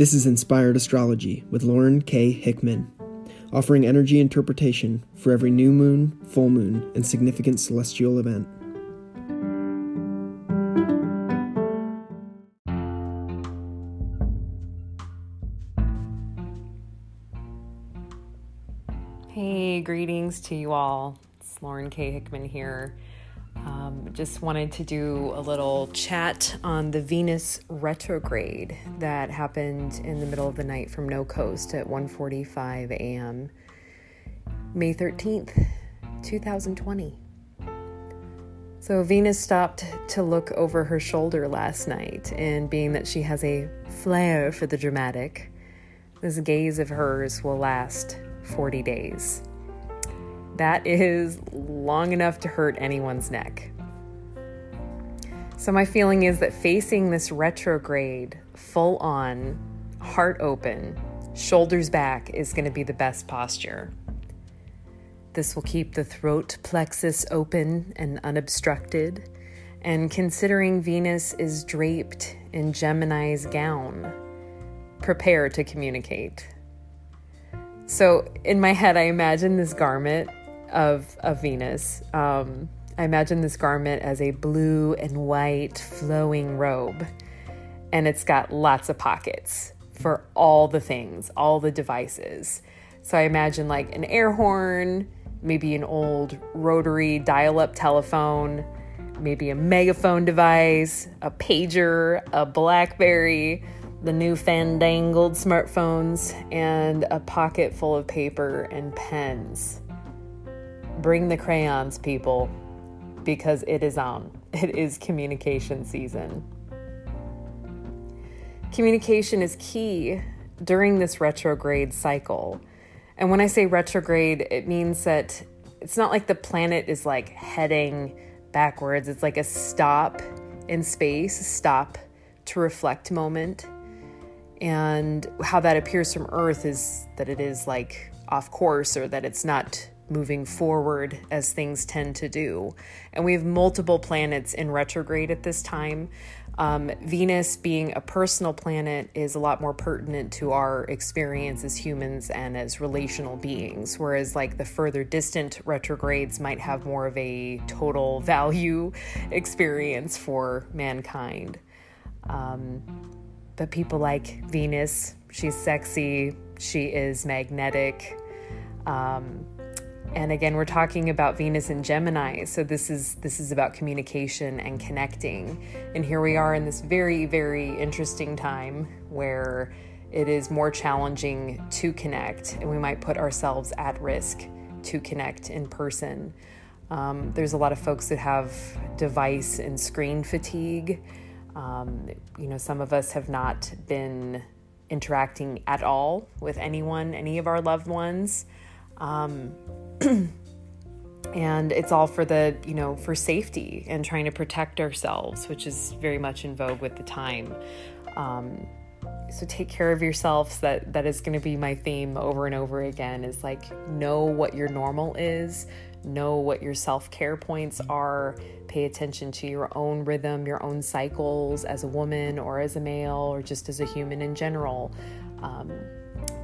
This is Inspired Astrology with Lauren K. Hickman, offering energy interpretation for every new moon, full moon, and significant celestial event. Hey, greetings to you all. It's Lauren K. Hickman here. Um, just wanted to do a little chat on the Venus retrograde that happened in the middle of the night from No Coast at 1:45 a.m. May 13th, 2020. So Venus stopped to look over her shoulder last night, and being that she has a flair for the dramatic, this gaze of hers will last 40 days. That is long enough to hurt anyone's neck. So, my feeling is that facing this retrograde full on, heart open, shoulders back is going to be the best posture. This will keep the throat plexus open and unobstructed. And considering Venus is draped in Gemini's gown, prepare to communicate. So, in my head, I imagine this garment of, of Venus. Um, I imagine this garment as a blue and white flowing robe, and it's got lots of pockets for all the things, all the devices. So I imagine like an air horn, maybe an old rotary dial up telephone, maybe a megaphone device, a pager, a Blackberry, the new fandangled smartphones, and a pocket full of paper and pens. Bring the crayons, people, because it is on. Um, it is communication season. Communication is key during this retrograde cycle. And when I say retrograde, it means that it's not like the planet is like heading backwards, it's like a stop in space, a stop to reflect moment. And how that appears from Earth is that it is like off course or that it's not moving forward as things tend to do. And we have multiple planets in retrograde at this time. Um, Venus, being a personal planet, is a lot more pertinent to our experience as humans and as relational beings, whereas, like, the further distant retrogrades might have more of a total value experience for mankind. Um, but people like Venus, she's sexy, she is magnetic. Um, and again we're talking about venus and gemini. So this is this is about communication and connecting. And here we are in this very very interesting time where it is more challenging to connect and we might put ourselves at risk to connect in person. Um, there's a lot of folks that have device and screen fatigue. Um, you know some of us have not been interacting at all with anyone any of our loved ones. Um, and it's all for the, you know, for safety and trying to protect ourselves, which is very much in vogue with the time. Um, so take care of yourselves that that is going to be my theme over and over again is like know what your normal is know what your self-care points are pay attention to your own rhythm your own cycles as a woman or as a male or just as a human in general um,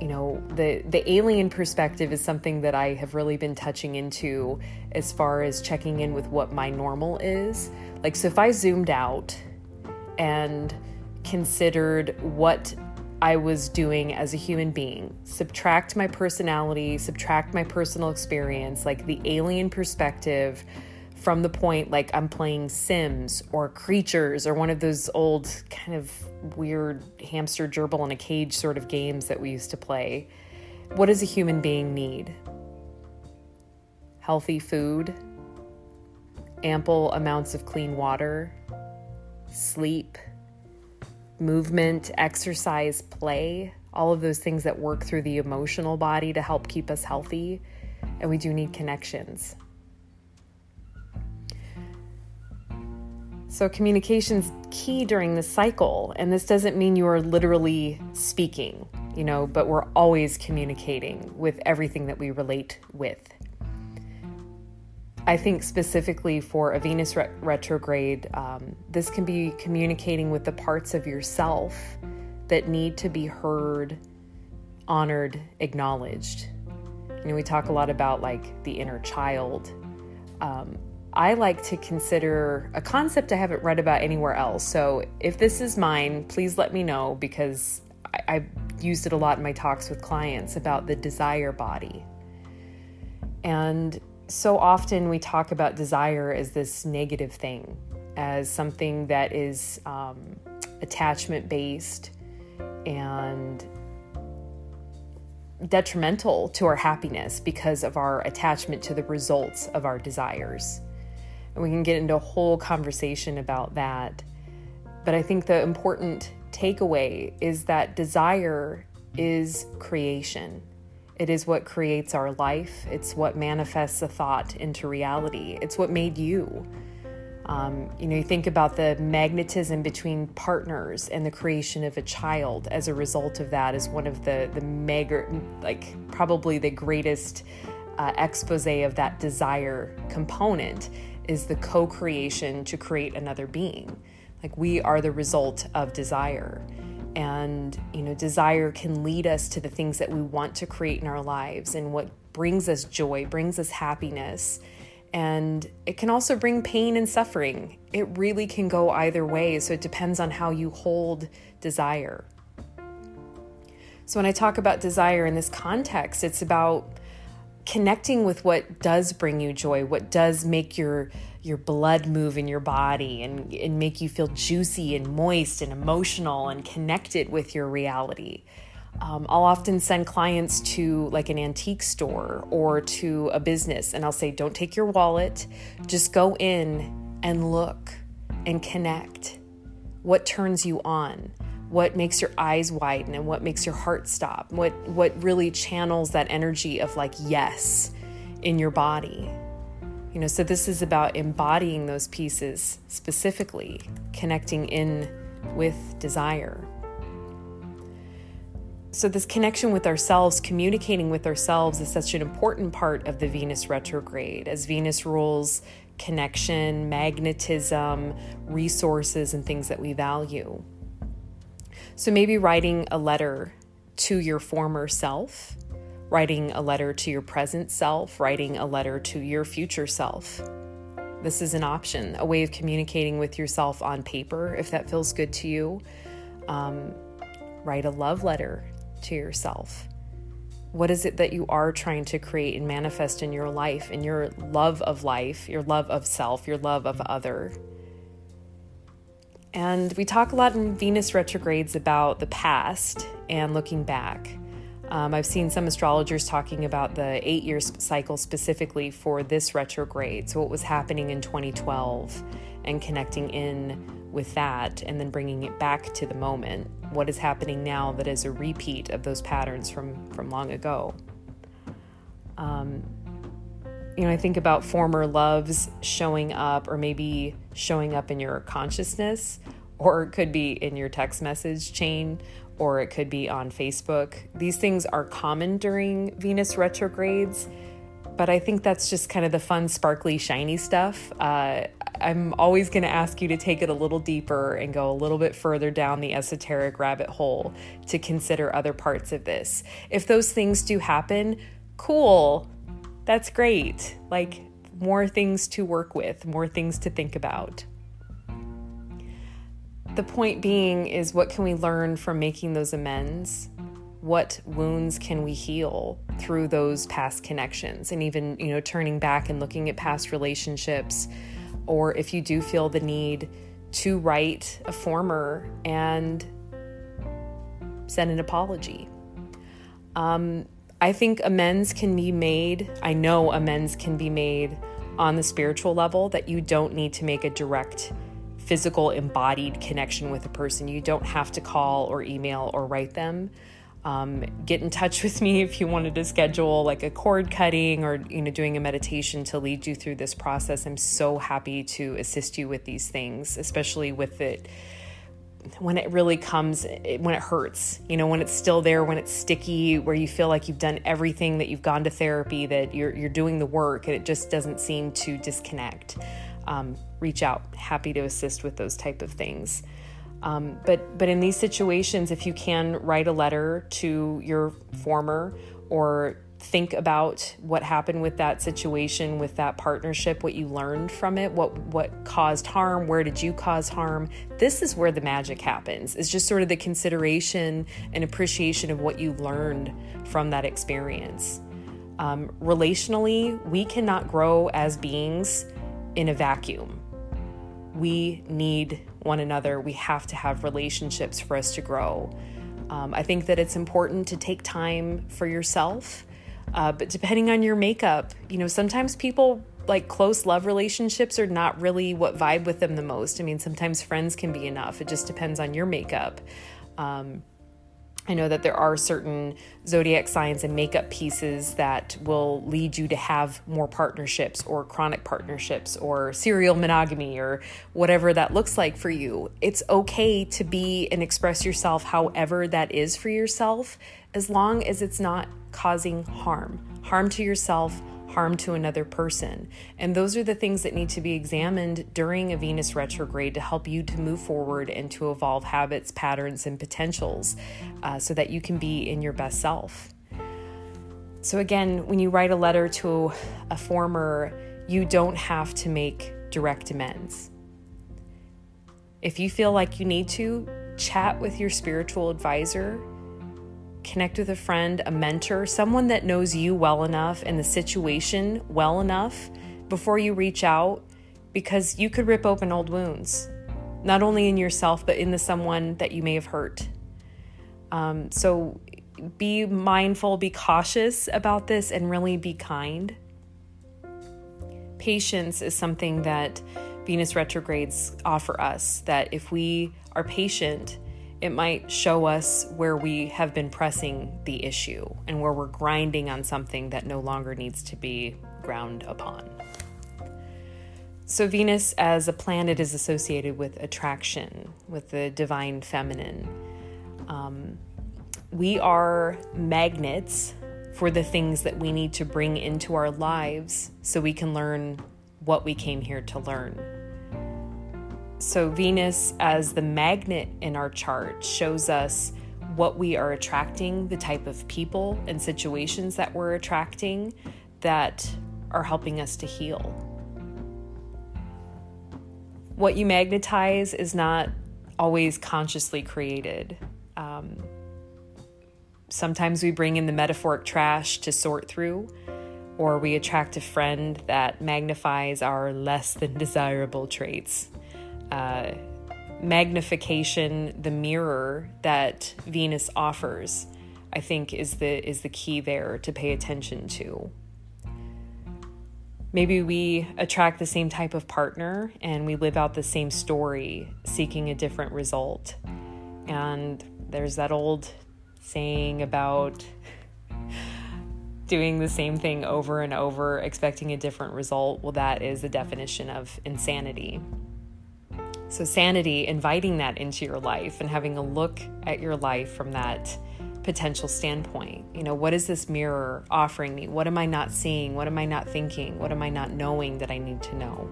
you know the the alien perspective is something that I have really been touching into as far as checking in with what my normal is. Like so if I zoomed out and considered what I was doing as a human being, subtract my personality, subtract my personal experience, like the alien perspective from the point like I'm playing Sims or Creatures or one of those old kind of weird hamster gerbil in a cage sort of games that we used to play. What does a human being need? Healthy food, ample amounts of clean water, sleep, movement, exercise, play, all of those things that work through the emotional body to help keep us healthy. And we do need connections. So, communication's key during the cycle. And this doesn't mean you are literally speaking, you know, but we're always communicating with everything that we relate with. I think specifically for a Venus retrograde, um, this can be communicating with the parts of yourself that need to be heard, honored, acknowledged. You know, we talk a lot about like the inner child. Um, I like to consider a concept I haven't read about anywhere else. So if this is mine, please let me know because I, I've used it a lot in my talks with clients about the desire body. And so often we talk about desire as this negative thing, as something that is um, attachment based and detrimental to our happiness because of our attachment to the results of our desires. And we can get into a whole conversation about that. But I think the important takeaway is that desire is creation. It is what creates our life. It's what manifests a thought into reality. It's what made you. Um, you know, you think about the magnetism between partners and the creation of a child as a result of that is one of the the mega, like probably the greatest uh, expose of that desire component is the co-creation to create another being. Like we are the result of desire. And, you know, desire can lead us to the things that we want to create in our lives and what brings us joy, brings us happiness and it can also bring pain and suffering. It really can go either way, so it depends on how you hold desire. So, when I talk about desire in this context, it's about connecting with what does bring you joy, what does make your your blood move in your body and, and make you feel juicy and moist and emotional and connected with your reality. Um, I'll often send clients to like an antique store or to a business, and I'll say, Don't take your wallet, just go in and look and connect. What turns you on? What makes your eyes widen and what makes your heart stop? What, what really channels that energy of like yes in your body? You know, so this is about embodying those pieces specifically, connecting in with desire. So, this connection with ourselves, communicating with ourselves, is such an important part of the Venus retrograde as Venus rules connection, magnetism, resources, and things that we value. So, maybe writing a letter to your former self, writing a letter to your present self, writing a letter to your future self. This is an option, a way of communicating with yourself on paper if that feels good to you. Um, write a love letter to yourself? What is it that you are trying to create and manifest in your life, in your love of life, your love of self, your love of other? And we talk a lot in Venus retrogrades about the past and looking back. Um, I've seen some astrologers talking about the eight year cycle specifically for this retrograde. So, what was happening in 2012 and connecting in with that and then bringing it back to the moment. What is happening now that is a repeat of those patterns from, from long ago? Um, you know, I think about former loves showing up, or maybe showing up in your consciousness, or it could be in your text message chain, or it could be on Facebook. These things are common during Venus retrogrades, but I think that's just kind of the fun, sparkly, shiny stuff. Uh, I'm always going to ask you to take it a little deeper and go a little bit further down the esoteric rabbit hole to consider other parts of this. If those things do happen, cool. That's great. Like more things to work with, more things to think about. The point being is what can we learn from making those amends? What wounds can we heal through those past connections and even, you know, turning back and looking at past relationships? or if you do feel the need to write a former and send an apology. Um, I think amends can be made. I know amends can be made on the spiritual level that you don't need to make a direct physical embodied connection with a person. You don't have to call or email or write them. Um, get in touch with me if you wanted to schedule like a cord cutting or you know doing a meditation to lead you through this process. I'm so happy to assist you with these things, especially with it when it really comes when it hurts you know when it's still there when it's sticky where you feel like you've done everything that you've gone to therapy that you're, you're doing the work and it just doesn't seem to disconnect. Um, reach out happy to assist with those type of things. Um, but but in these situations, if you can write a letter to your former or think about what happened with that situation with that partnership what you learned from it what what caused harm where did you cause harm? This is where the magic happens. It's just sort of the consideration and appreciation of what you learned from that experience. Um, relationally we cannot grow as beings in a vacuum. We need one another. We have to have relationships for us to grow. Um, I think that it's important to take time for yourself uh, but depending on your makeup, you know, sometimes people like close love relationships are not really what vibe with them the most. I mean, sometimes friends can be enough. It just depends on your makeup. Um, I know that there are certain zodiac signs and makeup pieces that will lead you to have more partnerships or chronic partnerships or serial monogamy or whatever that looks like for you. It's okay to be and express yourself however that is for yourself as long as it's not causing harm, harm to yourself, harm to another person. And those are the things that need to be examined during a Venus retrograde to help you to move forward and to evolve habits, patterns, and potentials uh, so that you can be in your best self. So, again, when you write a letter to a former, you don't have to make direct amends. If you feel like you need to, chat with your spiritual advisor connect with a friend, a mentor, someone that knows you well enough and the situation well enough before you reach out because you could rip open old wounds, not only in yourself, but in the someone that you may have hurt. Um, so be mindful, be cautious about this, and really be kind. Patience is something that Venus retrogrades offer us, that if we are patient, it might show us where we have been pressing the issue and where we're grinding on something that no longer needs to be ground upon. So, Venus as a planet is associated with attraction, with the divine feminine. Um, we are magnets for the things that we need to bring into our lives so we can learn what we came here to learn. So, Venus as the magnet in our chart shows us what we are attracting, the type of people and situations that we're attracting that are helping us to heal. What you magnetize is not always consciously created. Um, sometimes we bring in the metaphoric trash to sort through, or we attract a friend that magnifies our less than desirable traits uh, magnification, the mirror that Venus offers, I think is the is the key there to pay attention to. Maybe we attract the same type of partner and we live out the same story seeking a different result. And there's that old saying about doing the same thing over and over, expecting a different result. Well, that is the definition of insanity. So, sanity, inviting that into your life and having a look at your life from that potential standpoint. You know, what is this mirror offering me? What am I not seeing? What am I not thinking? What am I not knowing that I need to know?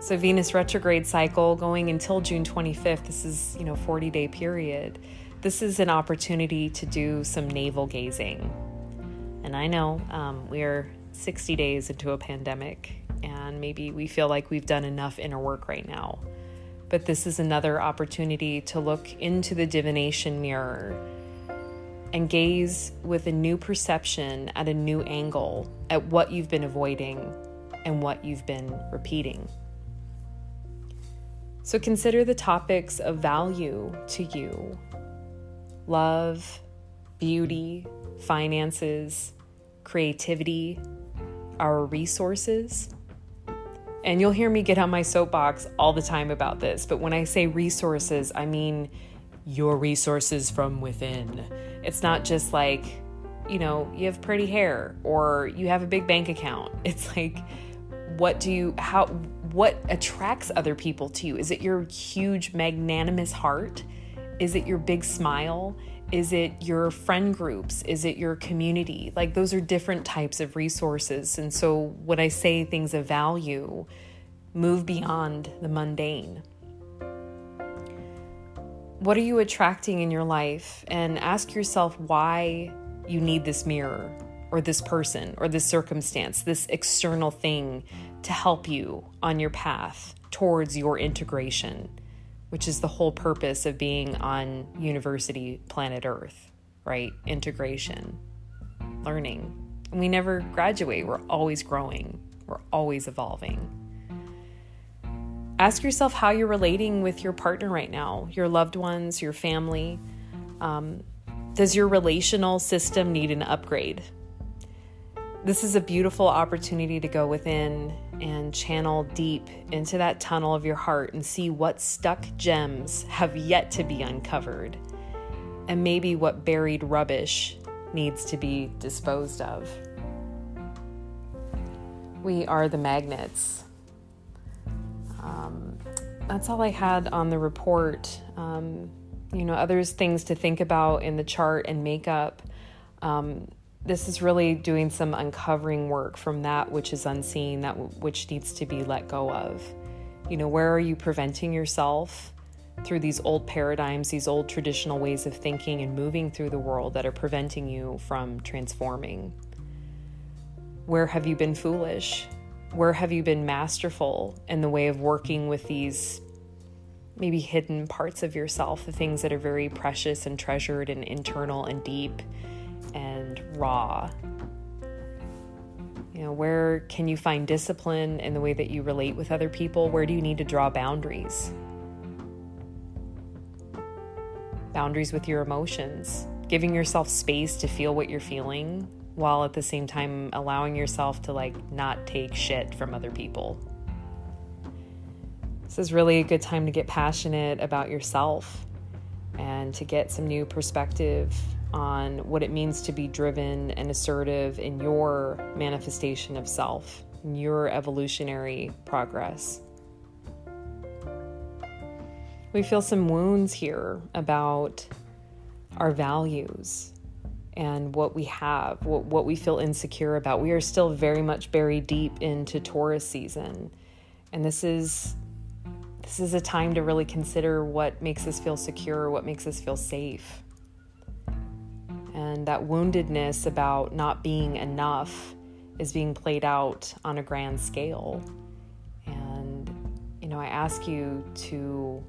So, Venus retrograde cycle going until June 25th, this is, you know, 40 day period. This is an opportunity to do some navel gazing. And I know um, we're 60 days into a pandemic and maybe we feel like we've done enough inner work right now. But this is another opportunity to look into the divination mirror and gaze with a new perception at a new angle at what you've been avoiding and what you've been repeating. So consider the topics of value to you love, beauty, finances, creativity, our resources and you'll hear me get on my soapbox all the time about this, but when I say resources, I mean your resources from within. It's not just like, you know, you have pretty hair or you have a big bank account. It's like, what do you, how, what attracts other people to you? Is it your huge, magnanimous heart? Is it your big smile? Is it your friend groups? Is it your community? Like, those are different types of resources. And so, when I say things of value, move beyond the mundane. what are you attracting in your life? And ask yourself why you need this mirror or this person or this circumstance, this external thing to help you on your path towards your integration, which is the whole purpose of being on university planet Earth, right? Integration, learning. we never graduate, we're always growing, we're always evolving. Ask yourself how you're relating with your partner right now, your loved ones, your family. Um, does your relational system need an upgrade? This is a beautiful opportunity to go within and channel deep into that tunnel of your heart and see what stuck gems have yet to be uncovered, and maybe what buried rubbish needs to be disposed of. We are the magnets. Um, that's all I had on the report. Um, you know, others things to think about in the chart and makeup. Um, this is really doing some uncovering work from that which is unseen, that w- which needs to be let go of. You know, where are you preventing yourself through these old paradigms, these old traditional ways of thinking and moving through the world that are preventing you from transforming? Where have you been foolish? Where have you been masterful in the way of working with these maybe hidden parts of yourself, the things that are very precious and treasured and internal and deep? Raw. You know, where can you find discipline in the way that you relate with other people? Where do you need to draw boundaries? Boundaries with your emotions, giving yourself space to feel what you're feeling while at the same time allowing yourself to like not take shit from other people. This is really a good time to get passionate about yourself and to get some new perspective on what it means to be driven and assertive in your manifestation of self, in your evolutionary progress. We feel some wounds here about our values and what we have, what, what we feel insecure about. We are still very much buried deep into Taurus season. And this is this is a time to really consider what makes us feel secure, what makes us feel safe and that woundedness about not being enough is being played out on a grand scale. And, you know, I ask you to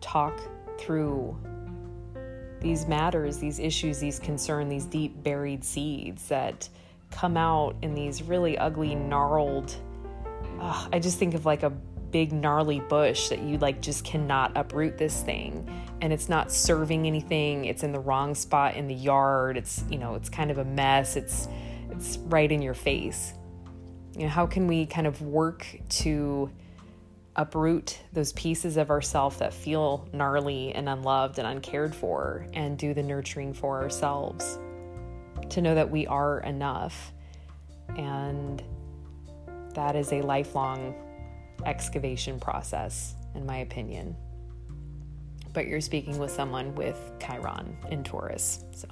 talk through these matters, these issues, these concerns, these deep buried seeds that come out in these really ugly, gnarled. Uh, I just think of like a big, gnarly bush that you like just cannot uproot this thing. And it's not serving anything. It's in the wrong spot in the yard. It's you know it's kind of a mess. It's it's right in your face. You know how can we kind of work to uproot those pieces of ourself that feel gnarly and unloved and uncared for and do the nurturing for ourselves to know that we are enough? And that is a lifelong excavation process in my opinion but you're speaking with someone with Chiron in Taurus. So.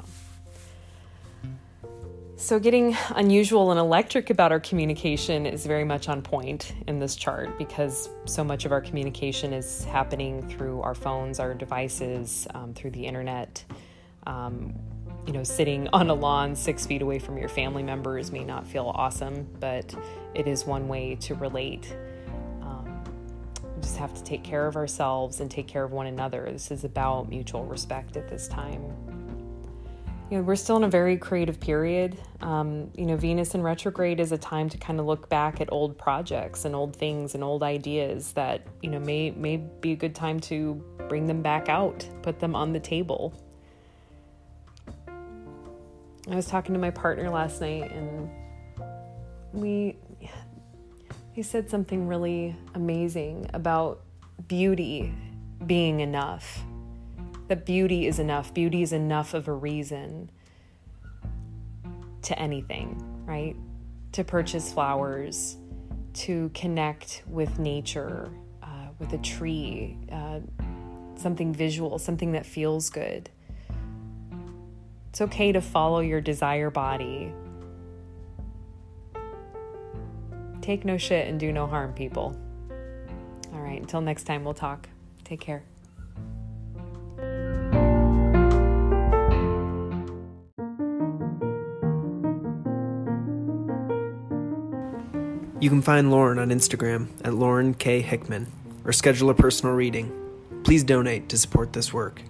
So, getting unusual and electric about our communication is very much on point in this chart because so much of our communication is happening through our phones, our devices, um, through the internet. Um, you know, sitting on a lawn six feet away from your family members may not feel awesome, but it is one way to relate just have to take care of ourselves and take care of one another. This is about mutual respect at this time. You know, we're still in a very creative period. Um, you know, Venus in retrograde is a time to kind of look back at old projects and old things and old ideas that you know may may be a good time to bring them back out, put them on the table. I was talking to my partner last night, and we he said something really amazing about beauty being enough. That beauty is enough. Beauty is enough of a reason to anything, right? To purchase flowers, to connect with nature, uh, with a tree, uh, something visual, something that feels good. It's okay to follow your desire body take no shit and do no harm, people. All right, until next time, we'll talk. Take care. You can find Lauren on Instagram at Lauren K. Hickman or schedule a personal reading. Please donate to support this work.